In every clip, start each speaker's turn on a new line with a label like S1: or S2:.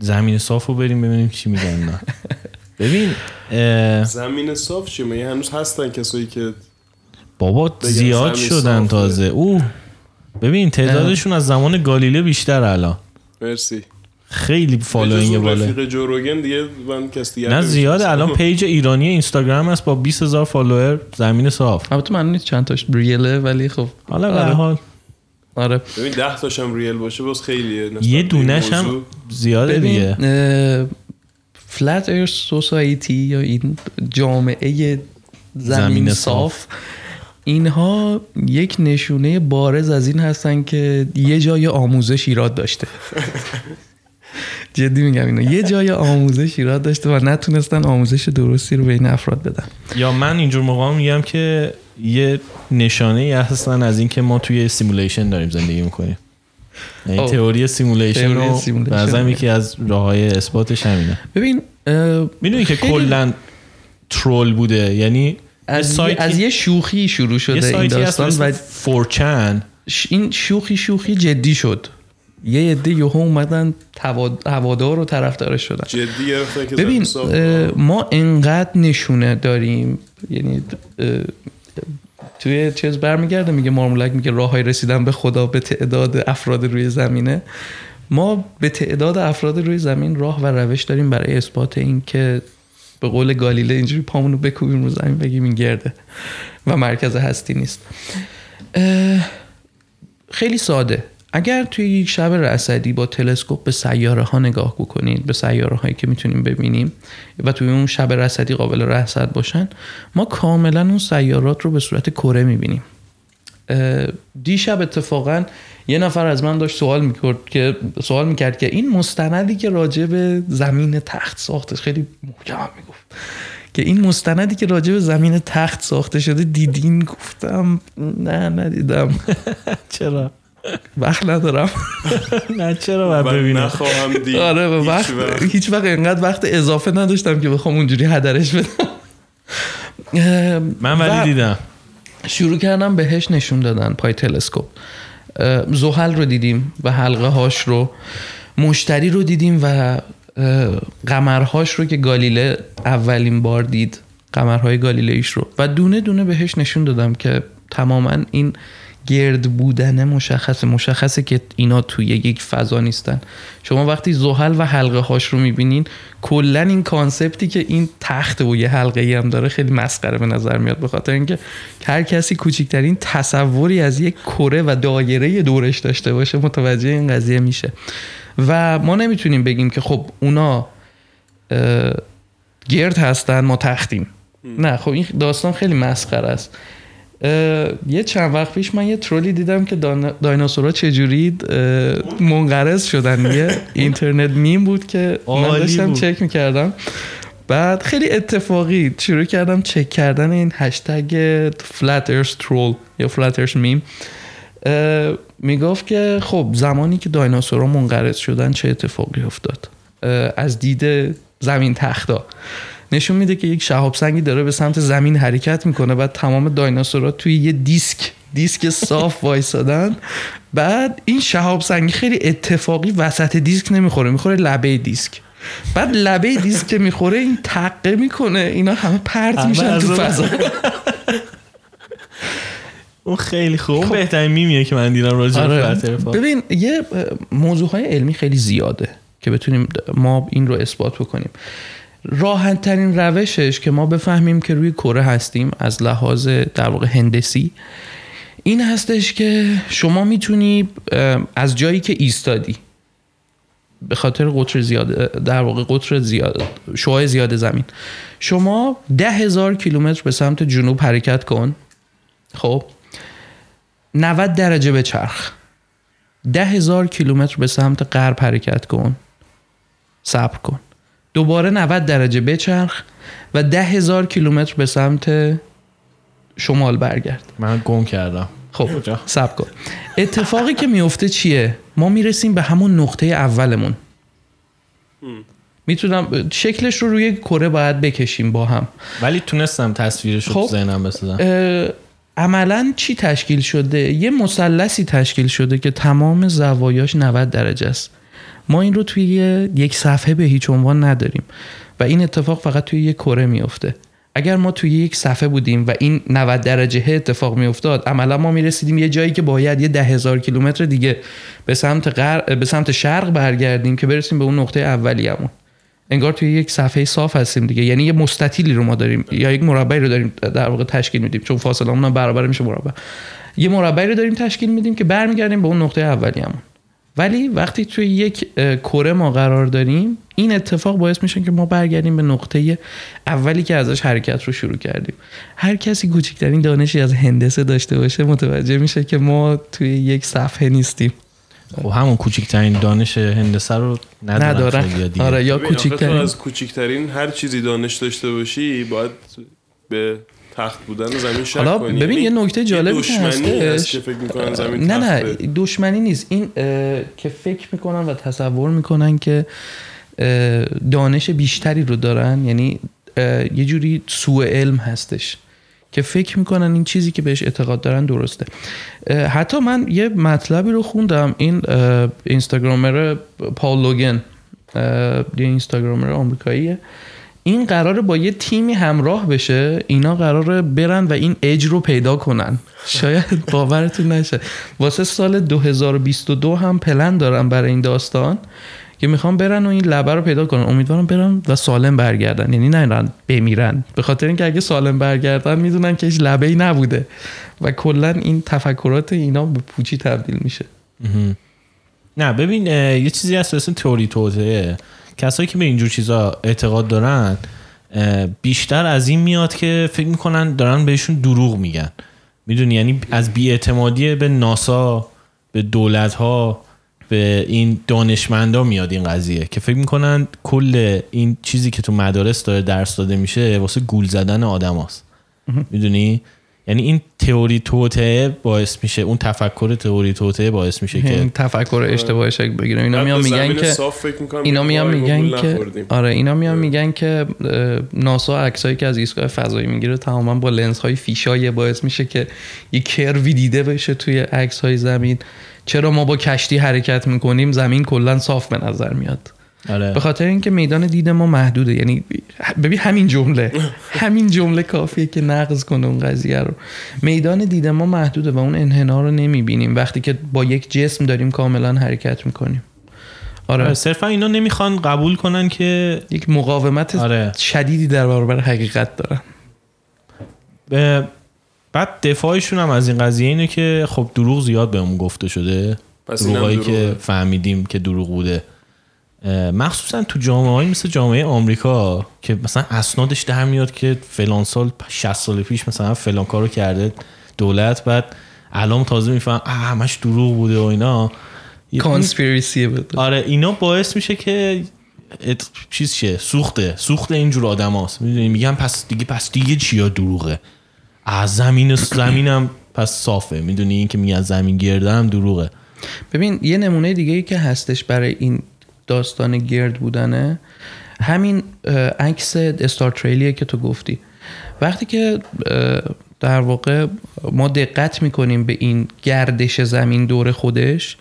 S1: زمین صاف رو بریم ببینیم چی میگن نه ببین
S2: زمین صاف چیه مگه هنوز هستن کسایی که
S1: بابا زیاد شدن
S2: صافه.
S1: تازه. او ببین تعدادشون از زمان گالیله بیشتر الان.
S2: مرسی.
S1: خیلی
S2: following
S1: بالا.
S2: رفیق جو روگن دیگه من کس دیگه
S1: نه زیاده. الان page ایرانی اینستاگرام هست با 20000 هزار follower زمین صاف.
S3: البته من نیست چند تاش real ه ولی خب
S1: حالا به هر
S3: آره.
S1: حال.
S3: آره.
S2: ببین 10 تاشم ریل باشه باز خیلیه
S1: یه دونش هم. زیاده دیگه.
S3: فلت ایر سوسایتی یا این جامعه زمین,
S1: زمین
S3: صاف. اینها یک نشونه بارز از این هستن که یه جای آموزش ایراد داشته. جدی میگم اینو. یه جای آموزش ایراد داشته و نتونستن آموزش درستی رو به این افراد بدن.
S1: یا من اینجور موقع میگم که یه نشانه ای هستن از اینکه ما توی simulation داریم زندگی می‌کنیم. یعنی
S3: اوه.
S1: تئوری simulation
S3: تئوری
S1: رو
S3: simulation.
S1: بعضا یکی از راه های اثباتش همینه.
S3: ببین
S1: می‌دونی که کلا troll بوده. یعنی
S3: از,
S1: سایتی-
S3: از یه شوخی شروع شده این داستان و 4chan. این شوخی شوخی جدی شد. یه عده یهو اومدن هوادار و طرفدارش شدن.
S2: جدی
S3: ببین ما انقدر نشونه داریم. یعنی توی چیز برمیگرده میگه مارمولک میگه راه های رسیدن به خدا به تعداد افراد روی زمینه. ما به تعداد افراد روی زمین راه و روش داریم برای اثبات این که به قول گالیله اینجوری پامونو بکوبیم رو زمین بگیم این گرده و مرکز هستی نیست. خیلی ساده. اگر توی یک شب رصدی با تلسکوپ به سیاره ها نگاه بکنید به سیاره هایی که می‌تونیم ببینیم و توی اون شب رصدی قابل رصد باشن ما کاملا اون سیارات رو به صورت کره می‌بینیم. دیشب اتفاقا یه نفر از من داشت سوال می‌کرد که سوال می‌کرد که این مستندی که راجع به زمین تخت ساخته خیلی محکم می‌گفت. که این مستندی که راجع به زمین تخت ساخته شده دیدین؟ گفتم نه ندیدم.
S1: چرا؟
S3: وقت ندارم.
S1: نه چرا باید ببینم؟
S2: نخواهم دید.
S3: آره وقت. هیچ وقت اینقدر وقت اضافه نداشتم که بخوام اونجوری هدرش بدم.
S1: من ولی دیدم.
S3: شروع کردم بهش نشون دادن پای تلسکوپ. زحل رو دیدیم و حلقه هاش رو. مشتری رو دیدیم و قمرهاش رو که گالیله اولین بار دید. قمرهای گالیلیش رو. و دونه دونه بهش نشون دادم که تماما این گرد بودن مشخصه مشخصه که اینا توی یک فضا نیستن. شما وقتی زحل و حلقه هاش رو می‌بینین کلا این کانسپتی که این تخت و یه حلقه ای هم داره خیلی مسخره به نظر میاد به خاطر اینکه هر کسی کوچکترین تصوری از یک کره و دایره دورش داشته باشه متوجه این قضیه میشه. و ما نمی‌تونیم بگیم که خب اونا گرد هستن ما تختیم. نه خب این داستان خیلی مسخره است. یه چند وقت پیش من یه troll ی دیدم که دایناسورا چجوری منقرض شدن. یه internet meme بود که من داشتم
S1: بود.
S3: چک می‌کردم. بعد خیلی اتفاقی شروع کردم چک کردن این هشتگ flat earth troll یا flat earth meme می‌گفت که خب زمانی که دایناسورها منقرض شدن چه اتفاقی افتاد؟ از دید زمین تختا. نشون میده که یک شهاب سنگی داره به سمت زمین حرکت می‌کنه بعد تمام دایناسورها توی یه دیسک دیسک صاف وایسادن. بعد این شهاب سنگی خیلی اتفاقی وسط دیسک نمی‌خوره می‌خوره لبه دیسک. بعد لبه دیسک که می‌خوره این تقه می‌کنه اینا همه پرت میشن تو فضا.
S1: اون خیلی خوب. اون بهترین میمیه که من دیدم راجع
S3: آره. ببین یه موضوع های علمی خیلی زیاده که بتونیم ما این رو اثبات بکنیم. راحت ترین روشش که ما بفهمیم که روی کره هستیم از لحاظ در واقع هندسی این هستش که شما می‌تونی از جایی که ایستادی به خاطر قطر زیاد در واقع قطر زیاد شعاع زیاد زمین شما ده هزار کیلومتر به سمت جنوب حرکت کن خب؟ 90 درجه به چرخ. ده هزار کیلومتر به سمت غرب حرکت کن صبر کن. دوباره 90 درجه بچرخ و ده هزار کیلومتر به سمت شمال برگرد.
S1: من گم کردم.
S3: خب
S1: کجا؟
S3: صبر کن. اتفاقی که میفته چیه؟ ما می‌رسیم به همون نقطه اولمون. می‌تونم شکلش رو روی کره باید بکشیم با هم.
S1: ولی تونستم تصویرش رو
S3: خب.
S1: تو ذهنم بسازم.
S3: عملا چی تشکیل شده؟ یه مثلثی تشکیل شده که تمام زوایاش 90 درجه است. ما این رو توی یک صفحه به هیچ عنوان نداریم. و این اتفاق فقط توی یک کره میفته اگر ما توی یک صفحه بودیم و این 90 درجه اتفاق میافتاد عملا ما می‌رسیدیم یه جایی که باید یه ده هزار کیلومتر دیگه به سمت غر... به سمت شرق برگردیم که برسیم به اون نقطه اولیه‌مون انگار توی یک صفحه صاف هستیم دیگه. یعنی یه مستطیلی رو ما داریم. یا یک مربعی رو داریم در واقع تشکیل میدیم چون فاصله هم برابر میشه مربع. یه مربعی رو داریم تشکیل میدیم که برمیگردیم به اون نقطه اولیه‌مون ولی وقتی توی یک کره ما قرار داریم این اتفاق باعث میشه که ما برگردیم به نقطه اولی که ازش حرکت رو شروع کردیم. هر کسی کوچکترین دانشی از هندسه داشته باشه متوجه میشه که ما توی یک صفحه نیستیم.
S1: خب همون کوچکترین دانش هندسه رو ندارن,
S3: ندارن. آره یا کوچکترین.
S2: از کوچکترین هر چیزی دانش داشته باشی باید به تخت بودن زمین شک
S3: حالا
S2: کنی.
S3: ببین
S2: یعنی
S3: یه نکته جالبی که
S2: دشمنی هست که فکر می‌کنن زمین
S3: نه نه
S2: تخته.
S3: دشمنی نیست. این که فکر می‌کنن و تصور می‌کنن که دانش بیشتری رو دارن یعنی یه جوری سوء علم هستش که فکر می‌کنن این چیزی که بهش اعتقاد دارن درسته. حتی من یه مطلبی رو خوندم این اینستاگرامر پاول لوگن یه اینستاگرامر آمریکاییه. این قراره با یه تیمی همراه بشه اینا قراره برن و این اج رو پیدا کنن. شاید باورتون نشه. واسه سال 2022 هم پلن دارن برای این داستان که می‌خوام برن و این لبه رو پیدا کنن. امیدوارم برن و سالم برگردن. یعنی نرن بمیرن. به خاطر اینکه اگه سالم برگردن می‌دونن که هیچ لبه ای نبوده. و کلا این تفکرات اینا به پوچی تبدیل میشه.
S1: نه ببین یه چیزی هست اسم تئوری توطئه کسایی که به اینجور چیزا اعتقاد دارن بیشتر از این میاد که فکر می‌کنن دارن بهشون دروغ میگن. می‌دونی؟ یعنی از بیاعتمادی به ناسا به دولت ها به این دانشمندا میاد این قضیه که فکر می‌کنن کل این چیزی که تو مدارس داره درس داده میشه واسه گول زدن آدم هست. می‌دونی؟ یعنی این تئوری توطئه باعث میشه اون تفکر تئوری توطئه باعث میشه که
S3: این تفکر اشتباه شکل بگیره. اینا میان میگن که اینا
S2: که
S3: میان میگن که. آره اینا میان میگن که ناسا عکسایی که از ایستگاه فضایی می‌گیره تماما با لنز های فیشای باعث میشه که یه کروی دیده بشه توی عکس های زمین. چرا ما با کشتی حرکت می‌کنیم؟ زمین کلا صاف به نظر میاد.
S1: آره.
S3: به خاطر اینکه میدان دید ما محدوده. یعنی ببین همین جمله. همین جمله کافیه که نقض کنه اون قضیه رو. میدان دید ما محدوده و اون انحنا رو نمی‌بینیم. وقتی که با یک جسم داریم کاملا حرکت می‌کنیم. آره.
S1: آره صرفا اینا نمی‌خوان قبول کنن که
S3: یک مقاومت
S1: آره.
S3: شدیدی در برابر حقیقت دارن.
S1: به- بعد دفاعشون هم از این قضیه اینه که خب دروغ زیاد بهمون گفته شده. دروغایی که. فهمیدیم که دروغ بوده. مخصوصا تو جامعه مثل جامعه آمریکا که مثلا اسنادش در میاد که فلان سال 60 سال پیش مثلا فلان کارو کرده دولت بعد الان تازه میفهم همش دروغ بوده و اینا.
S3: کانسپیرسی بود.
S1: آره اینا باعث میشه که چیز شه سوخته. سوخت اینجور آدم هاست می‌دونی میگن پس دیگه پس دیگه چیا دروغه؟ از زمین زمینم پس صافه. می‌دونی این که میگن زمین گرده هم دروغه.
S3: ببین یه نمونه دیگه ای که هستش برای این داستان گرد بودنه. همین عکس استار تریلیه که تو گفتی. وقتی که در واقع ما دقت می‌کنیم به این گردش زمین دور خودش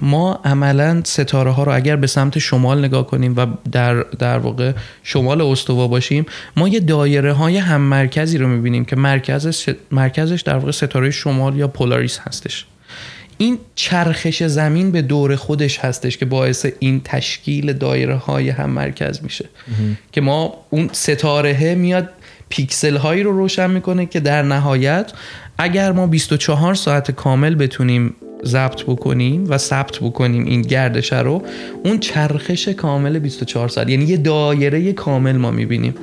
S3: ما عملا ستاره ها رو اگر به سمت شمال نگاه کنیم و در, در واقع شمال استوا باشیم ما یه دایره های هم مرکزی رو می‌بینیم که مرکزش, مرکزش در واقع ستاره شمال یا پولاریس هستش. این چرخش زمین به دور خودش هستش که باعث این تشکیل دایره های هم مرکز میشه. که ما اون ستاره میاد پیکسل هایی رو روشن می‌کنه که در نهایت اگر ما 24 ساعت کامل بتونیم ضبط بکنیم و ثبت بکنیم این گردش رو اون چرخش کامل 24 ساعت یعنی یه دایره کامل ما می‌بینیم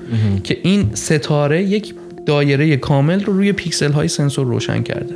S3: که این ستاره یک دایره کامل رو روی پیکسل های سنسور روشن کرده.